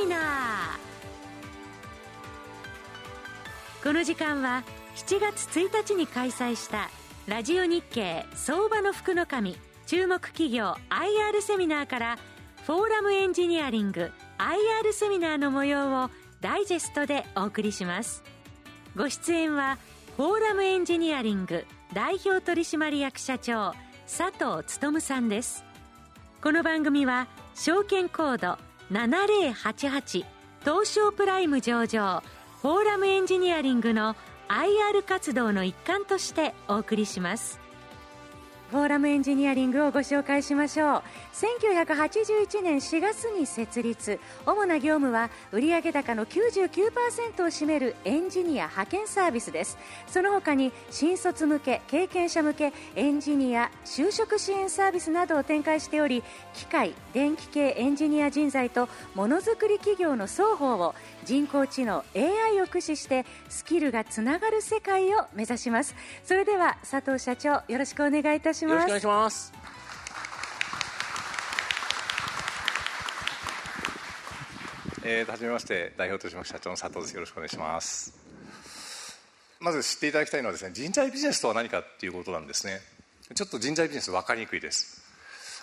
ミナー。この時間は7月1日に開催したラジオ日経相場の福の神注目企業 IR セミナーからフォーラムエンジニアリング IR セミナーの模様をダイジェストでお送りします。ご出演はフォーラムエンジニアリング代表取締役社長佐藤勉さんです。この番組は証券コード7088東証プライム上場フォーラムエンジニアリングの IR 活動の一環としてお送りします。フォーラムエンジニアリングをご紹介しましょう。1981年4月に設立。主な業務は売上高の99%を占めるエンジニア派遣サービスです。その他に新卒向け経験者向けエンジニア就職支援サービスなどを展開しており機械電気系エンジニア人材とものづくり企業の双方を人工知能 AI を駆使してスキルがつながる世界を目指します。それでは佐藤社長よろしくお願いいたします。よろしくお願いします。えー、はじめまして代表取締役社長の佐藤です。よろしくお願いします。まず知っていただきたいのはですね人材ビジネスとは何かっていうことなんですね。ちょっと人材ビジネス分かりにくいです。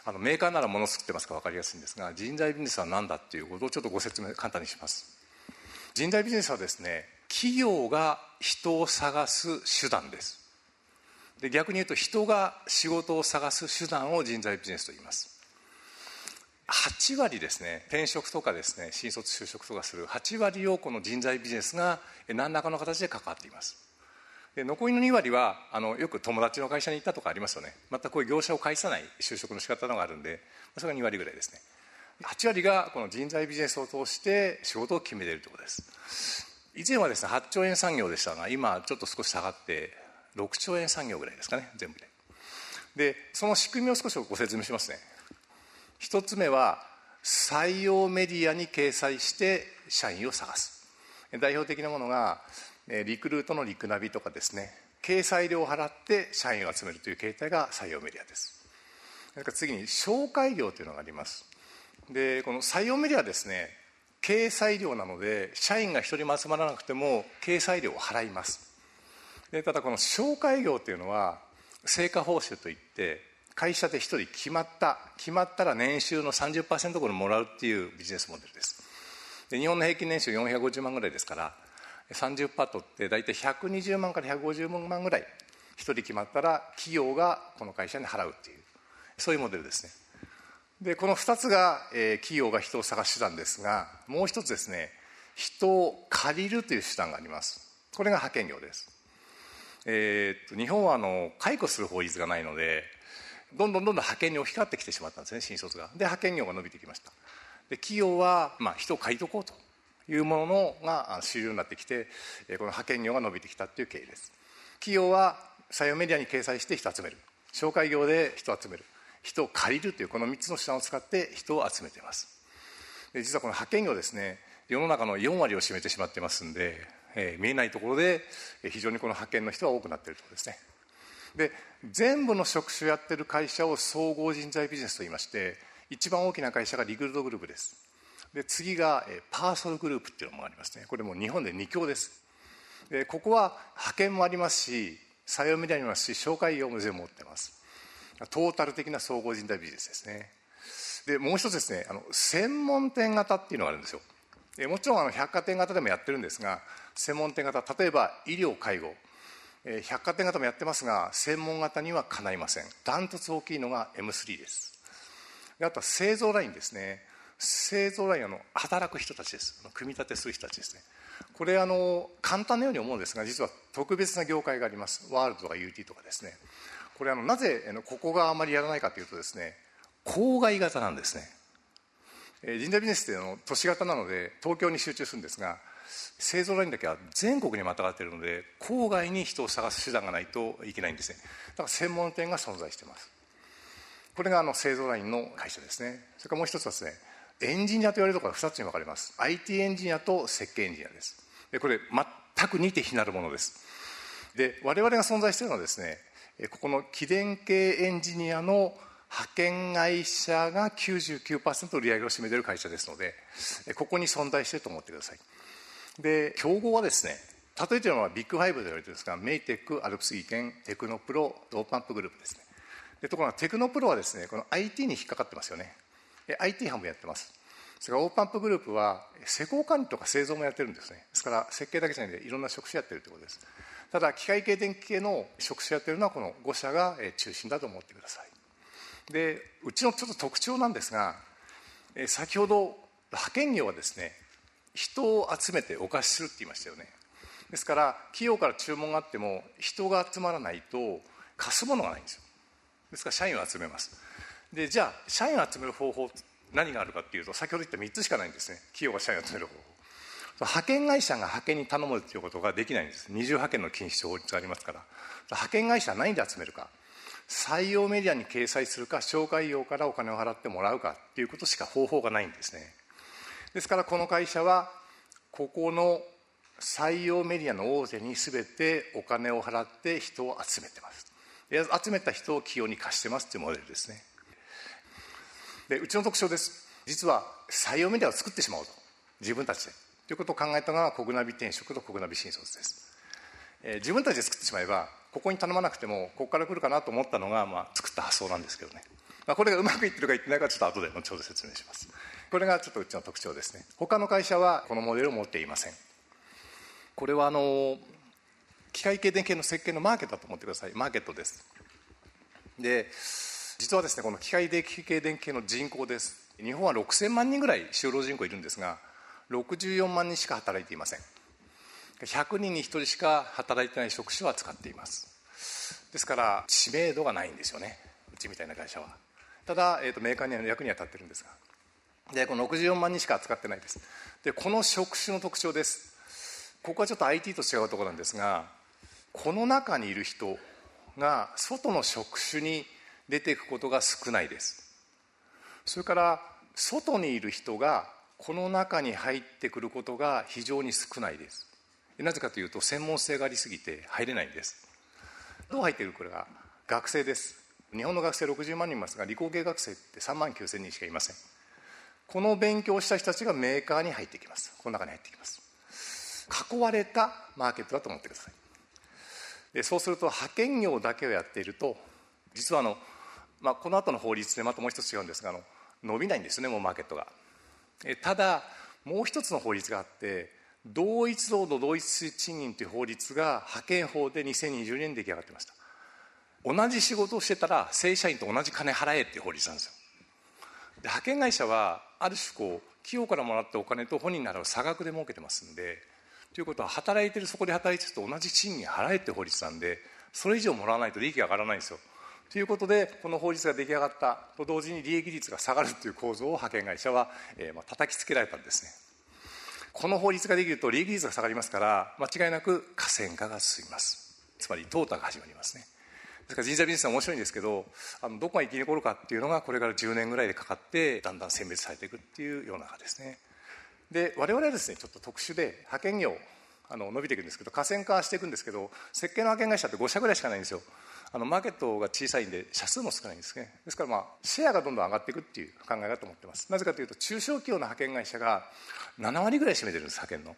あのメーカーならもの作ってますから分かりやすいんですが人材ビジネスは何だっていうことをちょっとご説明簡単にします人材ビジネスはですね企業が人を探す手段です。で逆に言うと人が仕事を探す手段を人材ビジネスと言います。8割ですね転職とかですね新卒就職とかする8割をこの人材ビジネスが何らかの形で関わっています。で残りの2割はあのよく友達の会社に行ったとかありますよね。またこういう業者を介さない就職の仕方のがあるんでそれが2割ぐらいですね。8割がこの人材ビジネスを通して仕事を決めているということです。以前はですね8兆円産業でしたが今ちょっと少し下がって6兆円産業ぐらいですかね全部で。でその仕組みを少しご説明しますね。一つ目は採用メディアに掲載して社員を探す。代表的なものがリクルートのリクナビとかですね。掲載料を払って社員を集めるという形態が採用メディアです。それから次に紹介業というのがあります。でこの採用メディアはですね掲載料なので社員が一人も集まらなくても掲載料を払います。でただこの紹介業というのは成果報酬といって会社で1人決まった決まったら年収の30%これもらうっていうビジネスモデルです。で日本の平均年収450万ぐらいですから30%取って大体120万から150万ぐらい1人決まったら企業がこの会社に払うっていうそういうモデルですね。でこの2つが、えー、企業が人を探す手段ですがもう一つですね人を借りるという手段があります。これが派遣業です。えー、っと日本はあの解雇する法律がないのでどんどんどんどん派遣に置き換わってきてしまったんですね新卒が。で派遣業が伸びてきました。で企業は、まあ、人を借りとこうというものが主流になってきてこの派遣業が伸びてきたっていう経緯です。企業は採用メディアに掲載して人集める。紹介業で人を集める。人を借りるというこの3つの手段を使って人を集めています。で実はこの派遣業ですね世の中の4割を占めてしまってますんでえー、見えないところで非常にこの派遣の人が多くなっているところですね。で全部の職種やってる会社を総合人材ビジネスといいまして一番大きな会社がリクルートグループです。で次が、パーソルグループっていうのもありますね。これも日本で2強です。でここは派遣もありますし採用メディアもありますし紹介業も全部持ってます。トータル的な総合人材ビジネスですね。でもう一つですねあの専門店型っていうのがあるんですよ。でもちろんあの百貨店型でもやってるんですが専門店型例えば医療介護。百貨店型もやってますが専門型にはかないません。ダントツ大きいのが M3 です。であとは製造ラインですね。製造ラインの働く人たちです。組み立てする人たちですね。これあの簡単なように思うんですが実は特別な業界があります。ワールドとか UT とかですね。これあのなぜここがあまりやらないかというとですね郊外型なんですね。人材ビジネスっていうの都市型なので東京に集中するんですが製造ラインだけは全国にまたがっているので郊外に人を探す手段がないといけないんですね。だから専門店が存在しています。これがあの製造ラインの会社ですね。それからもう一つはですねエンジニアと言われるところが2つに分かれます。IT エンジニアと設計エンジニアです。でこれ全く似て非なるものです。で我々が存在しているのはですねここの機電系エンジニアの派遣会社が99%売り上げを占めている会社ですのでここに存在していると思ってください。で競合はですね例えてるのはビッグファイブと言われてるんですがメイテックアルプスイーテクノプロとオープンアップグループですね。でところがテクノプロはですねこの IT に引っかかってますよね。IT 班もやってます。それからオープンアップグループは施工管理とか製造もやってるんですね。ですから設計だけじゃなくていろんな職種やってるということです。ただ機械系電気系の職種やってるのはこの5社が中心だと思ってください。でうちのちょっと特徴なんですが先ほど派遣業はですね人を集めてお貸しするって言いましたよね。ですから企業から注文があっても人が集まらないと貸すものがないんですよ。ですから社員を集めます。でじゃあ社員を集める方法何があるかっていうと先ほど言った3つしかないんですね。企業が社員を集める方法。派遣会社が派遣に頼むということができないんです。二重派遣の禁止法律がありますから。派遣会社は何で集めるか。採用メディアに掲載するか紹介料からお金を払ってもらうかっていうことしか方法がないんですね。ですからこの会社はここの採用メディアの大手に全てお金を払って人を集めてます。集めた人を企業に貸してますというモデルですね。でうちの特徴です。実は採用メディアを作ってしまおうと。自分たちで。ということを考えたのがコグナビ転職とコグナビ新卒です、えー、自分たちで作ってしまえばここに頼まなくてもここから来るかなと思ったのが、まあ、作った発想なんですけどね、まあ、これがうまくいってるかいってないかちょっと後で後ほど説明します。これがちょっとうちの特徴ですね。他の会社はこのモデルを持っていません。これはあの機械系電系の設計のマーケットだと思ってください。マーケットです。で実はですねこの機械電気系電系の人口です。日本は6000万人ぐらい就労人口いるんですが64万人しか働いていません。100人に1人しか働いてない職種は使っています。ですから知名度がないんですよね。うちみたいな会社は。ただ、えーと、メーカーには役には立ってるんですが。でこの64万人しか扱ってないです。でこの職種の特徴です。ここはちょっと IT と違うところなんですがこの中にいる人が外の職種に出ていくことが少ないです。それから外にいる人がこの中に入ってくることが非常に少ないです。なぜかというと専門性がありすぎて入れないんです。どう入ってくるこれが学生です。日本の学生60万人いますが理工系学生って3万9千人しかいません。この勉強をした人たちがメーカーに入ってきます。この中に入ってきます。囲われたマーケットだと思ってください。でそうすると派遣業だけをやっていると実はあの、まあ、この後の法律でまたもう一つ違うんですがあの伸びないんですねもうマーケットが。ただもう一つの法律があって同一労働同一賃金という法律が派遣法で2020年に出来上がってました。同じ仕事をしてたら正社員と同じ金払えっていう法律なんですよ。で派遣会社はある種こう企業からもらったお金と本人なら差額で儲けてますんでということは働いてるそこで働いてると同じ賃金払えって法律なんでそれ以上もらわないと利益が上がらないんですよ。ということでこの法律が出来上がったと同時に利益率が下がるという構造を派遣会社は、えー、まあ叩きつけられたんですね。この法律ができると利益率が下がりますから間違いなく河川化が進みます。つまり淘汰が始まりますね。ですから人材ビジネスは面白いんですけどあのどこが生き残るかっていうのがこれから10年ぐらいでかかってだんだん選別されていくっていうようなですね。で我々はですねちょっと特殊で派遣業あの伸びていくんですけど河川化していくんですけど設計の派遣会社って5社ぐらいしかないんですよ。あのマーケットが小さいんで社数も少ないんですね。ですからまあシェアがどんどん上がっていくっていう考えだと思ってます。なぜかというと中小企業の派遣会社が7割ぐらい占めてるんです派遣の。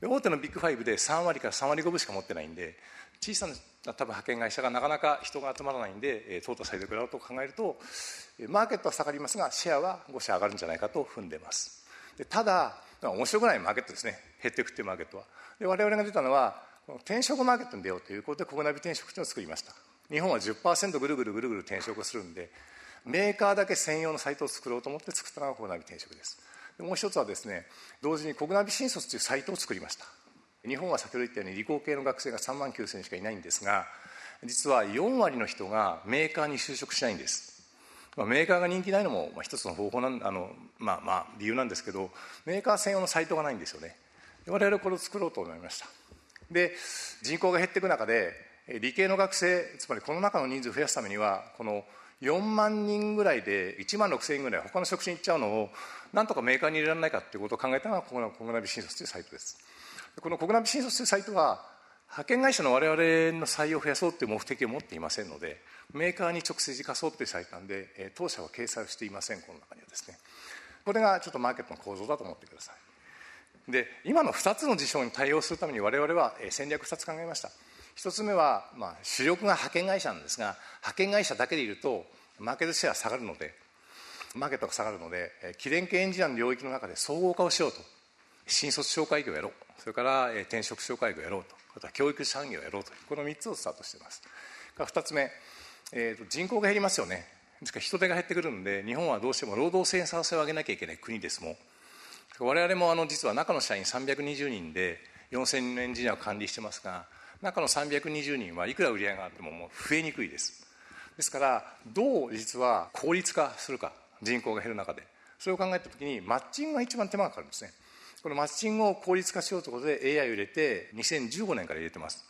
大手のビッグファイブで3割から3割5分しか持ってないんで小さな多分派遣会社がなかなか人が集まらないんで、え、淘汰されてくれると考えるとマーケットは下がりますがシェアは5社上がるんじゃないかと踏んでます。でただ面白くないマーケットですね。減っていくっていうマーケットは。で我々が出たのは転職マーケットに出ようということでコグナビ転職というのを作りました。日本は10%ぐるぐるぐるぐる転職をするんでメーカーだけ専用のサイトを作ろうと思って作ったのがコグナビ転職です。でもう一つはですね同時にコグナビ新卒というサイトを作りました。日本は先ほど言ったように理工系の学生が3万9000しかいないんですが実は4割の人がメーカーに就職しないんです、まあ、メーカーが人気ないのも一つの方法なんあのまあまあ理由なんですけどメーカー専用のサイトがないんですよね。我々これを作ろうと思いました。で人口が減っていく中で理系の学生つまりこの中の人数を増やすためにはこの4万人ぐらいで1万6000円ぐらい他の職種に行っちゃうのをなんとかメーカーに入れられないかということを考えたのがコグナビ新卒というサイトです。このコグナビ新卒というサイトは派遣会社の我々の採用を増やそうという目的を持っていませんのでメーカーに直接生かそうという最短で当社は掲載をしていません。この中にはですね。これがちょっとマーケットの構造だと思ってください。で今の2つの事象に対応するために我々は戦略2つ考えました。1つ目は、まあ、主力が派遣会社なんですが派遣会社だけでいるとマーケットシェア下がるのでマーケットが下がるので機電系エンジニアの領域の中で総合化をしようと。新卒紹介業をやろう。それから転職紹介業をやろうと。あとは教育産業をやろうと。この3つをスタートしています。2つ目、えー、と人口が減りますよね。ですから人手が減ってくるので日本はどうしても労働生産性を上げなきゃいけない国ですもん。我々もあの実は中の社員320人で4000人のエンジニアを管理してますが中の320人はいくら売り上げがあってももう増えにくいです。ですからどう実は効率化するか人口が減る中でそれを考えた時にマッチングが一番手間がかかるんですね。このマッチングを効率化しようということで AI を入れて2015年から入れてます。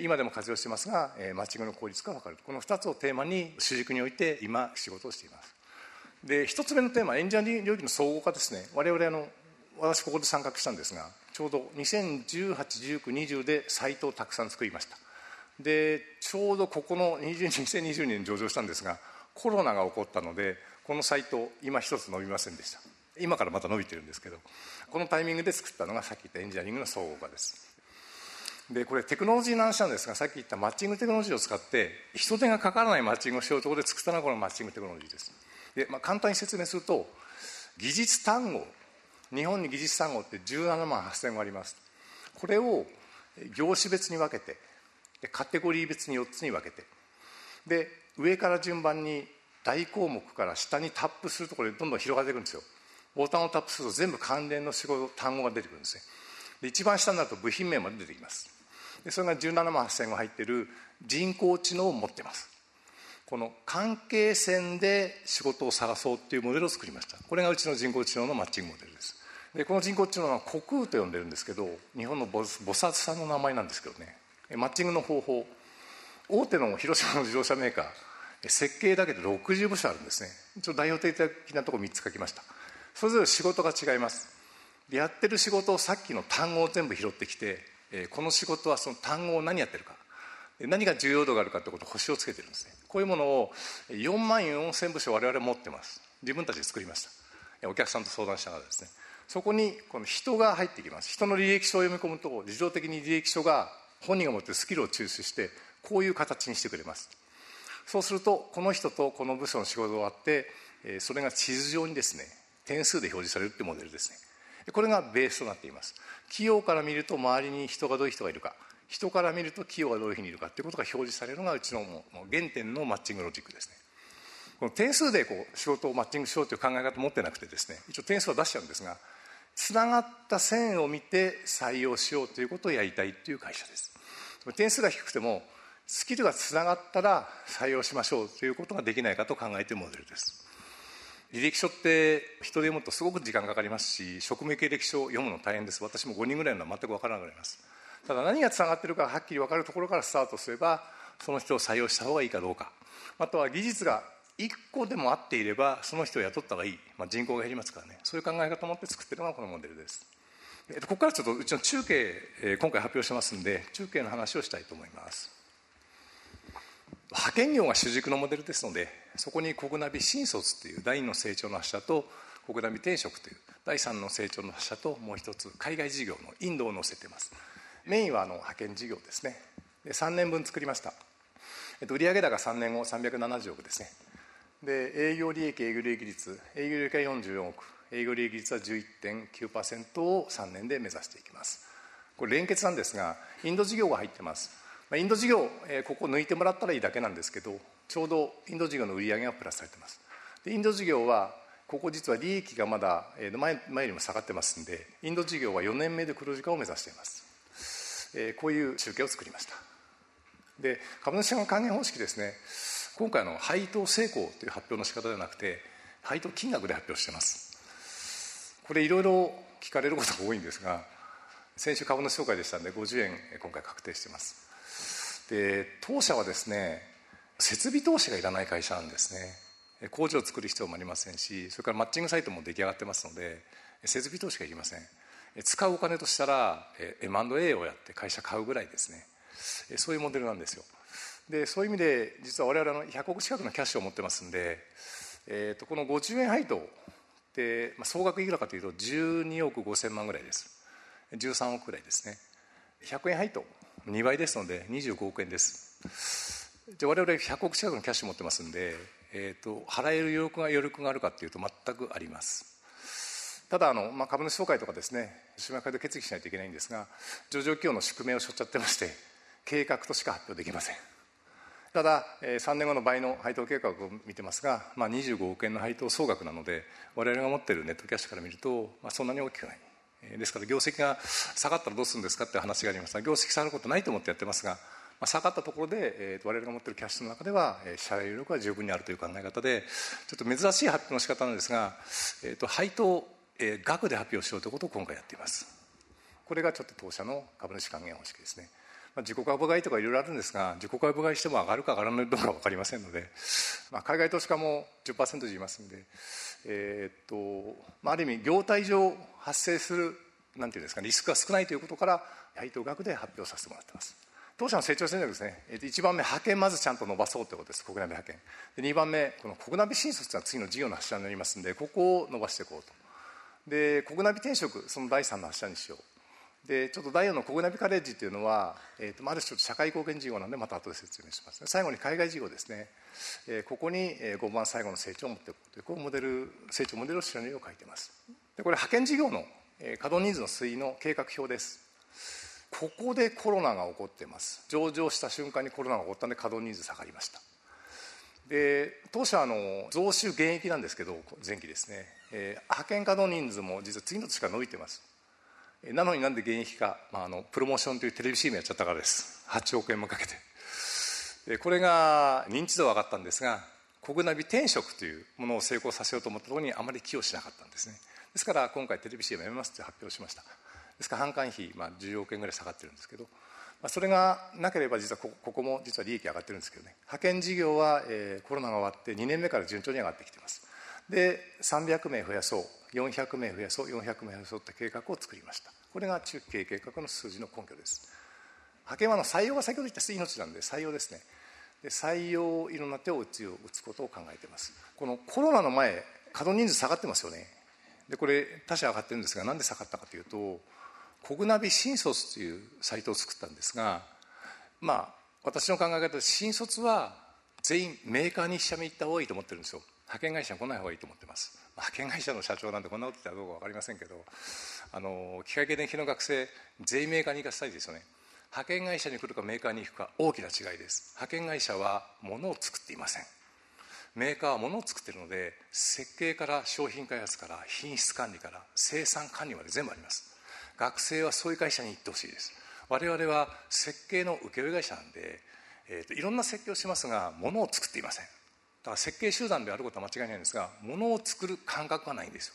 今でも活用してますがマッチングの効率化が分かる。この2つをテーマに主軸において今仕事をしています。で1つ目のテーマエンジニアリング領域の総合化ですね。我々あの私ここで参画したんですがちょうど20181920でサイトをたくさん作りました。でちょうどここの2020年に上場したんですがコロナが起こったのでこのサイト今一つ伸びませんでした。今からまた伸びてるんですけどこのタイミングで作ったのがさっき言ったエンジニアリングの総合化です。でこれテクノロジーの話なんですがさっき言ったマッチングテクノロジーを使って人手がかからないマッチングをしようとことで作ったのがこのマッチングテクノロジーです。で、まあ、簡単に説明すると技術単語日本に技術単語って17万8000語あります。これを業種別に分けてカテゴリー別に4つに分けてで上から順番に大項目から下にタップするところでどんどん広がっていくんですよ。ボタンをタップすると全部関連の仕事単語が出てくるんですね。で一番下になると部品名まで出てきます。でそれが17万8000語入ってる人工知能を持ってます。この関係線で仕事を探そうっていうモデルを作りました。これがうちの人工知能のマッチングモデルです。でこの人工知能は虚空と呼んでるんですけど日本の菩薩さんの名前なんですけどね。マッチングの方法。大手の広島の自動車メーカー。設計だけで60部署あるんですね。一応代表的なところ3つ書きました。それぞれ仕事が違います。でやってる仕事をさっきの単語を全部拾ってきてこの仕事はその単語を何やってるか。何が重要度があるかってことを星をつけてるんですね。こういうものを4万4千部署我々持ってます。自分たちで作りました。お客さんと相談しながらですね。そこにこの人が入ってきます。人の履歴書を読み込むと自動的に履歴書が本人が持ってるスキルを抽出してこういう形にしてくれます。そうするとこの人とこの部署の仕事があってそれが地図上にですね点数で表示されるっていうモデルですね。これがベースとなっています。企業から見ると周りに人がどういう人がいるか。人から見ると企業がどういうふうにいるかっていうことが表示されるのがうちの原点のマッチングロジックですね。この点数でこう仕事をマッチングしようという考え方を持ってなくてですね一応点数は出しちゃうんですがつながった線を見て採用しようということをやりたいという会社です。点数が低くてもスキルがつながったら採用しましょうということができないかと考えているモデルです。履歴書って人で読むとすごく時間かかりますし職務経歴書を読むの大変です。私も5人ぐらいのは全く分からなくなります。ただ何がつながっているかはっきり分かるところからスタートすればその人を採用した方がいいかどうか。あとは技術が1個でもあっていればその人を雇った方がいい、まあ、人口が減りますからね。そういう考え方を持って作っているのがこのモデルです。ここからちょっとうちの中継今回発表してますんで中継の話をしたいと思います。派遣業が主軸のモデルですのでそこに国ナビ新卒という第2の成長の発射と国ナビ転職という第3の成長の発射ともう一つ海外事業のインドを載せています。メインはあの派遣事業ですね。で3年分作りました、えっと、売上高3年後370億ですね。で営業利益営業利益率営業利益は44億。営業利益率は11.9%を3年で目指していきます。これ連結なんですがインド事業が入ってます。インド事業、えここ抜いてもらったらいいだけなんですけどちょうどインド事業の売り上げがプラスされてます。でインド事業はここ実は利益がまだ前前よりも下がってますんでインド事業は4年目で黒字化を目指しています、えー、こういう中継を作りました。で株主の還元方式ですね。今回の配当成功という発表の仕方ではなくて配当金額で発表してます。これいろいろ聞かれることが多いんですが先週株主総会でしたんで50円今回確定してます。で当社はですね設備投資がいらない会社なんですね。工場を作る必要もありませんしそれからマッチングサイトも出来上がってますので設備投資がいりません。使うお金としたら M&A をやって会社買うぐらいですね。そういうモデルなんですよ。でそういう意味で実は我々の100億近くのキャッシュを持ってますんで、えー、とこの50円配当で、まあ、総額いくらかというと12億5000万ぐらいです。13億ぐらいですね。100円配当2倍ですので25億円です。じゃあ我々100億近くのキャッシュを持ってますんで、えーと、払える余力が余力があるかというと全くあります。ただあの、まあ、株主総会とかですね締め会で決議しないといけないんですが上場企業の宿命を背負っちゃってまして計画としか発表できません。ただ3年後の倍の配当計画を見てますが、まあ、25億円の配当総額なので我々が持っているネットキャッシュから見ると、まあ、そんなに大きくない。ですから業績が下がったらどうするんですかって話がありました業績下がることないと思ってやってますがまあ、下がったところで、えー、我々が持っているキャッシュの中では、えー、支払い余力は十分にあるという考え方でちょっと珍しい発表の仕方なんですが、えーと、配当、えー、額で発表しようということを今回やっています。これがちょっと当社の株主還元方式ですね、まあ、自己株買いとかいろいろあるんですが自己株買いしても上がるか上がらないか分かりませんので、まあ、海外投資家も10%でいますんで、えーとまあ、ある意味業態上発生するなんていうんですか、リスクが少ないということから配当額で発表させてもらってます。当社の成長戦略ですね、1番目、派遣まずちゃんと伸ばそうということです、国内派遣。で2番目、この国内新卒というのは次の事業の柱になりますので、ここを伸ばしていこうと。で、国内転職、その第3の柱にしよう。で、ちょっと第4の国内カレッジというのは、えーと、ある種社会貢献事業なんで、また後で説明します、ね。最後に海外事業ですね。えー、ここに5番最後の成長を持っていこうという、こうモデル、成長モデルをシナリオを書いてます。で、これ派遣事業のえ稼働人数の推移の計画表です。ここでコロナが起こってます上場した瞬間にコロナが起こったので稼働人数下がりましたで当社の増収減益なんですけど前期ですね、えー、派遣稼働人数も実は次の年から伸びてます。なのになんで減益か、まあ、あのプロモーションというテレビ CM やっちゃったからです。8億円もかけて。これが認知度は上がったんですが国ナビ転職というものを成功させようと思ったところにあまり寄与しなかったんですね。ですから今回テレビ CM やめますって発表しました。ですから販管費、まあ、10億円ぐらい下がってるんですけど、まあ、それがなければ実はここここも実は利益上がってるんですけどね。派遣事業は、えー、コロナが終わって2年目から順調に上がってきてます。で300名増やそう400名増やそう400名増やそうって計画を作りました。これが中期経営計画の数字の根拠です。派遣はの採用が先ほど言った命なんで採用ですね。で採用いろんな手を打つ打つことを考えています。このコロナの前稼働人数下がってますよね。でこれ他社上がってるんですがなんで下がったかというと国ナビ新卒というサイトを作ったんですがまあ私の考え方で新卒は全員メーカーに下見行った方がいいと思ってるんですよ。派遣会社来ない方がいいと思ってます。派遣会社の社長なんてこんなこと言ったらどうか分かりませんけどあの機械系電気の学生全員メーカーに行かせたいですよね。派遣会社に来るかメーカーに行くか大きな違いです。派遣会社は物を作っていません。メーカーは物を作っているので設計から商品開発から品質管理から生産管理まで全部あります。学生はそういう会社に行ってほしいです。我々は設計の請負会社なんで、えーと、いろんな設計をしますが物を作っていません。だから設計集団であることは間違いないんですが物を作る感覚がないんです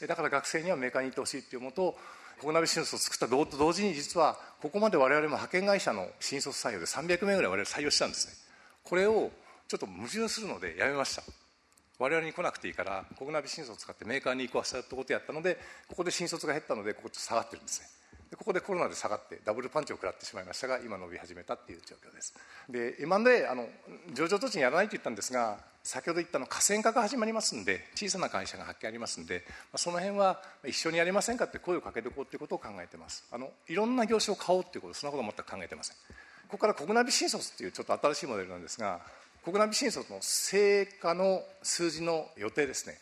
よ。だから学生にはメーカーに行ってほしいっていうもとコナビ新卒を作ったと同時に実はここまで我々も派遣会社の新卒採用で300名ぐらい我々採用したんですね。これをちょっと矛盾するのでやめました。我々に来なくていいから国ナビ新卒を使ってメーカーに移行したってことをやったのでここで新卒が減ったのでここちょっと下がってるんですね。でここでコロナで下がってダブルパンチを食らってしまいましたが今伸び始めたっていう状況です。で M&A あの上場土地にやらないと言ったんですが先ほど言ったの河川化が始まりますんで小さな会社が発見ありますんで、まあ、その辺は一緒にやりませんかって声をかけていこうということを考えてます。あのいろんな業種を買おうっていうことそんなことは全く考えてません。ここから国ナビ新卒っていうちょっと新しいモデルなんですが国ナビ新卒の成果の数字の予定ですね。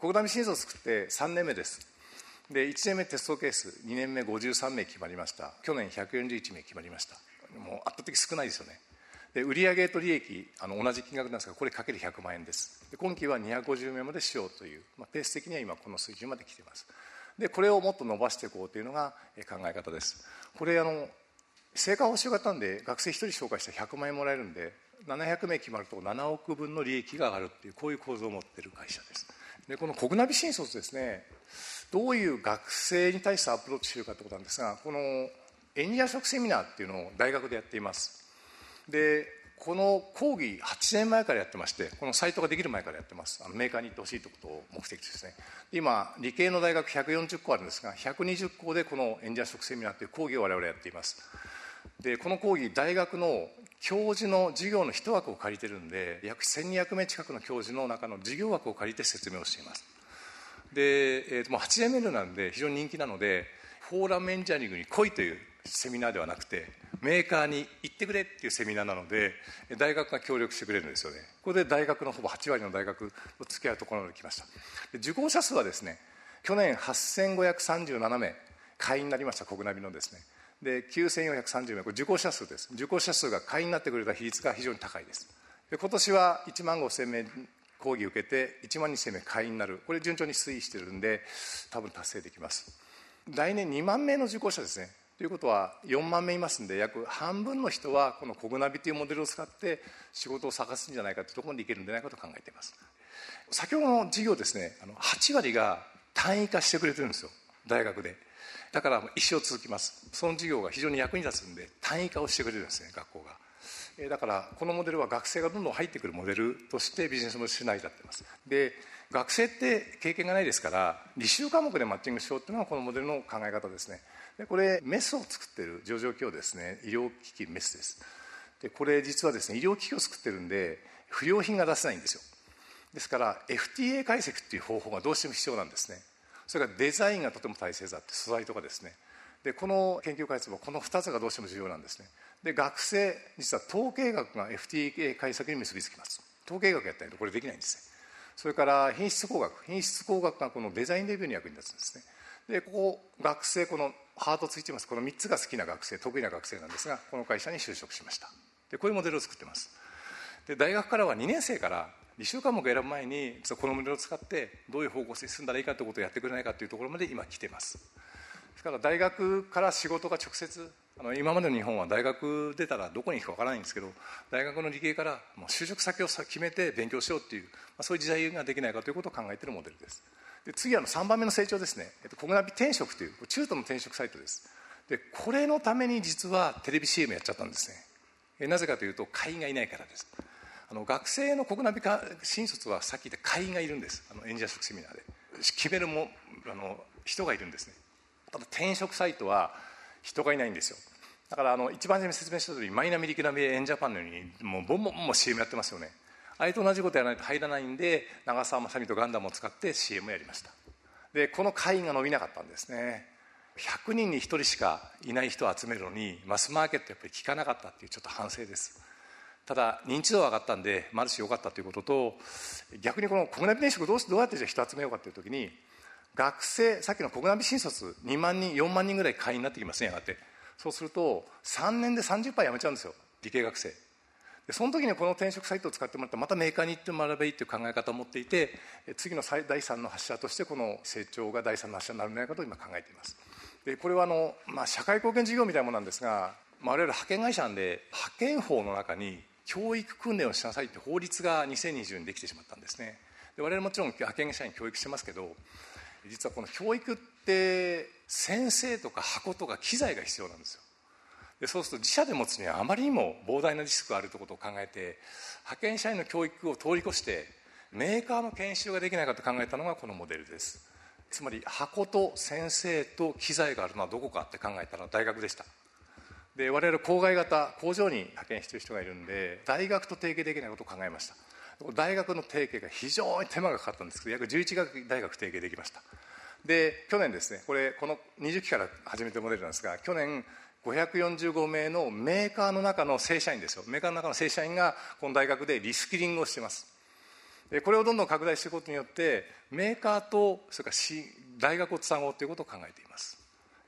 国ナビ新卒作って3年目です。で1年目テストケース2年目53名決まりました。去年141名決まりました。もう圧倒的少ないですよね。で売上と利益あの同じ金額なんですがこれかける100万円です。で今期は250名までしようという、まあ、ペース的には今この水準まで来ています。でこれをもっと伸ばしていこうというのが考え方です。これあの成果報酬型んで学生1人紹介したら100万円もらえるんで700名決まると7億分の利益が上がるっていうこういう構造を持っている会社です。でこの国ナビ新卒ですねどういう学生に対してアプローチしてるかということなんですがこのエンジニア職セミナーっていうのを大学でやっています。でこの講義8年前からやってましてこのサイトができる前からやってます。あのメーカーに行ってほしいということを目的ですね。今理系の大学140校あるんですが120校でこの演者職セミナーという講義を我々やっています。でこの講義大学の教授の授業の一枠を借りてるんで約1200名近くの教授の中の授業枠を借りて説明をしています。で、えー、ともう8年目なんで非常に人気なのでフォーラムエンジニアリングに来いというセミナーではなくてメーカーに行ってくれっていうセミナーなので大学が協力してくれるんですよね。これで大学のほぼ8割の大学と付き合うところまで来ました。受講者数はですね去年8537名会員になりました国ナビのですね。で9430名これ受講者数です。受講者数が会員になってくれた比率が非常に高いです。で今年は1万5000名講義受けて1万2000名会員になる。これ順調に推移してるんで多分達成できます。来年2万名の受講者ですね。ということは4万名いますんで約半分の人はこのコグナビというモデルを使って仕事を探すんじゃないかというところまでいけるんじゃないかと考えています。先ほどの授業ですね8割が単位化してくれてるんですよ。大学で。だから一生続きます。その授業が非常に役に立つんで単位化をしてくれるんですね学校が。だからこのモデルは学生がどんどん入ってくるモデルとしてビジネスモデルしないとなってます。で学生って経験がないですから履修科目でマッチングしようっていうのがこのモデルの考え方ですね。でこれメスを作ってる上場企業ですね。医療機器メスです。でこれ実はですね医療機器を作ってるんで不良品が出せないんですよ。ですから FTA 解析っていう方法がどうしても必要なんですね。それからデザインがとても大切だって素材とかですね。でこの研究開発もこの2つがどうしても重要なんですね。で学生実は統計学が FTA 解析に結びつきます。統計学やったらこれできないんですね。それから品質工学。品質工学がこのデザインレビューに役に立つんですね。でここ学生このハートついてます。この3つが好きな学生得意な学生なんですがこの会社に就職しました。でこういうモデルを作ってます。で大学からは2年生から履修科目を選ぶ前にこのモデルを使ってどういう方向性に進んだらいいかということをやってくれないかというところまで今来てます。ですから大学から仕事が直接あの今までの日本は大学出たらどこに行くかわからないんですけど大学の理系からもう就職先を決めて勉強しようっていう、まあ、そういう時代ができないかということを考えているモデルです。で次はの3番目の成長ですね、えっと、コグナビ転職という中途の転職サイトです。でこれのために実はテレビ CM やっちゃったんですね。えなぜかというと会員がいないからです。あの学生のコグナビ新卒はさっき言った会員がいるんです。あの演者職セミナーで。決めるもあの人がいるんですね。ただ転職サイトは人がいないんですよ。だからあの一番初め説明した通りマイナミリクナビエンジャパンのようにもうボンボンボン CM やってますよね。あれと同じことやらないと入らないんで長澤まさみとガンダムを使って CM やりました。でこの会員が伸びなかったんですね。100人に1人しかいない人を集めるのにマスマーケットやっぱり効かなかったっていうちょっと反省です。ただ認知度は上がったんでマルチ良かったということと逆にこのコグナビ転職どうどうやってじゃ人集めようかという時に学生さっきのコグナビ新卒2万人4万人ぐらい会員になってきますねやがて。そうすると3年で30%辞めちゃうんですよ理系学生。でその時にこの転職サイトを使ってもらってまたメーカーに行ってもらえばいいという考え方を持っていて次の第3の発射としてこの成長が第3の発射になるんじゃないかと今考えています。でこれはあの、まあ、社会貢献事業みたいなものなんですが、まあ、我々派遣会社なんで派遣法の中に教育訓練をしなさいって法律が2020にできてしまったんですね。で我々もちろん派遣社員教育してますけど実はこの教育って先生とか箱とか機材が必要なんですよ。でそうすると自社で持つにはあまりにも膨大なリスクがあるということを考えて派遣社員の教育を通り越してメーカーの研修ができないかと考えたのがこのモデルです。つまり箱と先生と機材があるのはどこかって考えたのは大学でした。で我々郊外型工場に派遣している人がいるんで大学と提携できないことを考えました。大学の提携が非常に手間がかかったんです。けど約11学大学提携できました。で去年ですねこれこの20期から始めてモデルなんですが去年545名のメーカーの中の正社員ですよ。メーカーの中の正社員がこの大学でリスキリングをしてます。でこれをどんどん拡大していくことによってメーカーとそれから大学をつなごうということを考えています。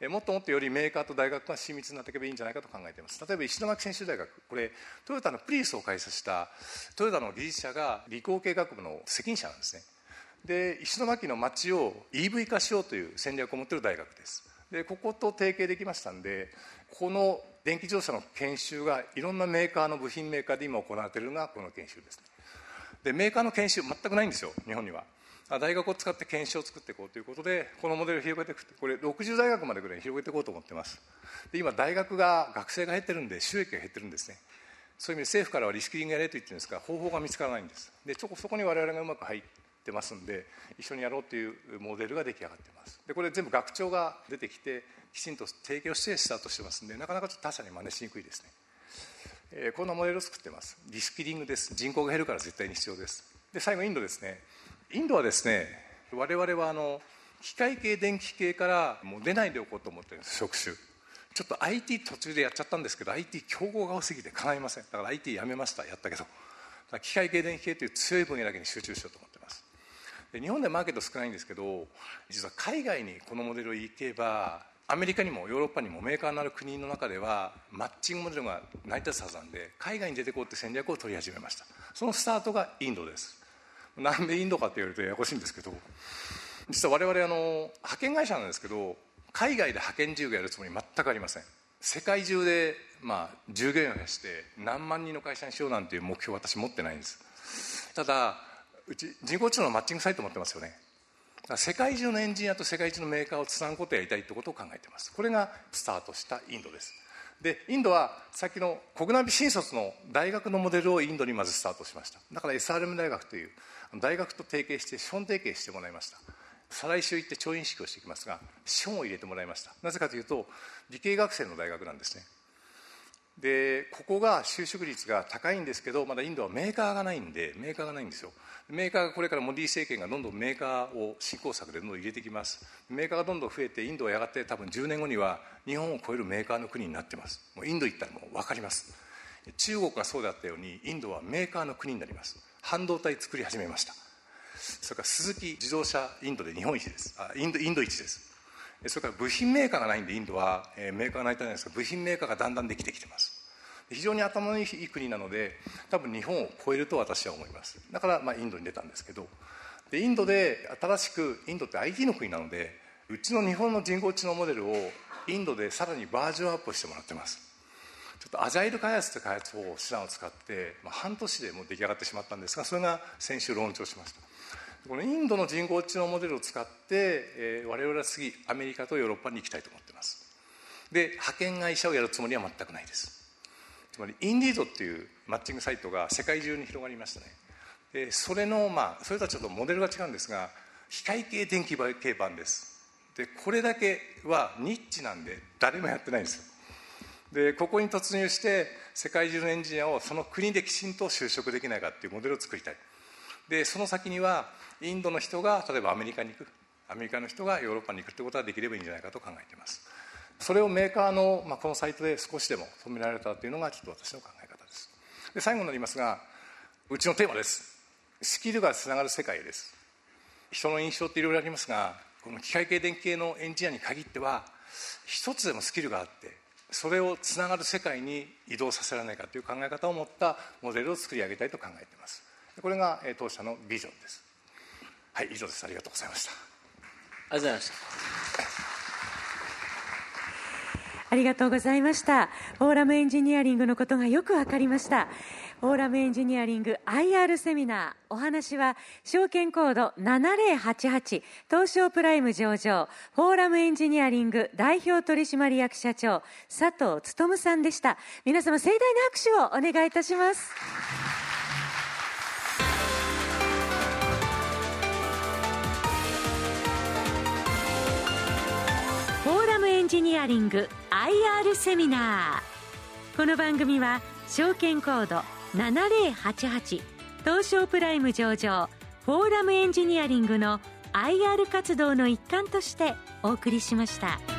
もっともっとよりメーカーと大学が親密になっていけばいいんじゃないかと考えています。例えば石巻専修大学これトヨタのプリウスを開発したトヨタの技術者が理工系学部の責任者なんですね。で石巻の町を EV 化しようという戦略を持っている大学です。でここと提携できましたんでこの電気自動車の研修がいろんなメーカーの部品メーカーで今行われているのがこの研修ですね。でメーカーの研修全くないんですよ日本には。大学を使って研修を作っていこうということでこのモデルを広げていくこれ60大学までぐらいに広げていこうと思ってます。で今大学が学生が減ってるんで収益が減ってるんですね。そういう意味で政府からはリスキリングやれと言ってるんですが方法が見つからないんです。でそこに我々がうまく入ってますんで一緒にやろうというモデルが出来上がってます。でこれ全部学長が出てきてきちんと提供してスタートしてますんでなかなかちょっと他社に真似しにくいですね、え、こんなモデルを作ってます。リスキリングです。人口が減るから絶対に必要です。で最後インドですね。インドはですね我々はあの機械系電気系からもう出ないでおこうと思ってるんです職種。ちょっと IT 途中でやっちゃったんですけど IT 競合が多すぎてかないません。だから IT やめました。やったけど。機械系電気系という強い分野だけに集中しようと思ってます。で日本でマーケット少ないんですけど実は海外にこのモデルをいけばアメリカにもヨーロッパにもメーカーのある国の中ではマッチングモデルが成り立つはずなんで海外に出てこうって戦略を取り始めました。そのスタートがインドです。なんでインドかって言われるとややこしいんですけど実は我々あの派遣会社なんですけど海外で派遣事業やるつもり全くありません。世界中で、まあ、従業員を増やして何万人の会社にしようなんていう目標は私持ってないんです。ただうち人工知能のマッチングサイト持ってますよね。世界中のエンジニアと世界中のメーカーをつなぐことをやりたいということを考えてます。これがスタートしたインドです。でインドはさっきの国内新卒の大学のモデルをインドにまずスタートしました。だから SRM 大学という大学と提携して資本提携してもらいました。再来週行って調印式をしてきますが資本を入れてもらいました。なぜかというと理系学生の大学なんですね。でここが就職率が高いんですけどまだインドはメーカーがないんでメーカーがないんですよ。メーカーがこれからモディ政権がどんどんメーカーを振興策でどんどん入れてきます。メーカーがどんどん増えてインドはやがて多分10年後には日本を超えるメーカーの国になってます。もうインド行ったらもう分かります。中国がそうだったようにインドはメーカーの国になります。半導体作り始めました。それから鈴木自動車インドで日本一です。あインドインド一です。それから部品メーカーがないんでインドは、えー、メーカーがないとないですが部品メーカーがだんだんできてきてます。非常に頭のいい国なので多分日本を超えると私は思います。だから、まあ、インドに出たんですけど。でインドで新しくインドって IT の国なのでうちの日本の人工知能モデルをインドでさらにバージョンアップしてもらってます。っとアジャイル開発という開発を手段を使って、まあ、半年でもう出来上がってしまったんですがそれが先週ローンチをしました。このインドの人工知能モデルを使って、えー、我々は次アメリカとヨーロッパに行きたいと思っています。で派遣会社をやるつもりは全くないです。つまりインディードっていうマッチングサイトが世界中に広がりましたね。でそれのまあそれとはちょっとモデルが違うんですが機械系電気系版です。でこれだけはニッチなんで誰もやってないんですよ。でここに突入して世界中のエンジニアをその国できちんと就職できないかっていうモデルを作りたい。でその先にはインドの人が例えばアメリカに行くアメリカの人がヨーロッパに行くってことができればいいんじゃないかと考えています。それをメーカーの、まあ、このサイトで少しでも止められたというのがちょっと私の考え方です。で最後になりますがうちのテーマです。スキルがつながる世界です。人の印象っていろいろありますがこの機械系電気系のエンジニアに限っては一つでもスキルがあってそれをつながる世界に移動させられないかという考え方を持ったモデルを作り上げたいと考えています。これが当社のビジョンです。はい以上です。ありがとうございました。ありがとうございました。ありがとうございました。フォーラムエンジニアリングのことがよくわかりました。フォーラムエンジニアリング IR セミナー。お話は、証券コード7088、東証プライム上場、フォーラムエンジニアリング代表取締役社長、佐藤勉さんでした。皆様盛大な拍手をお願いいたします。ジニアリング IR セミナーこの番組は証券コード7088東証プライム上場フォーラムエンジニアリングの IR 活動の一環としてお送りしました。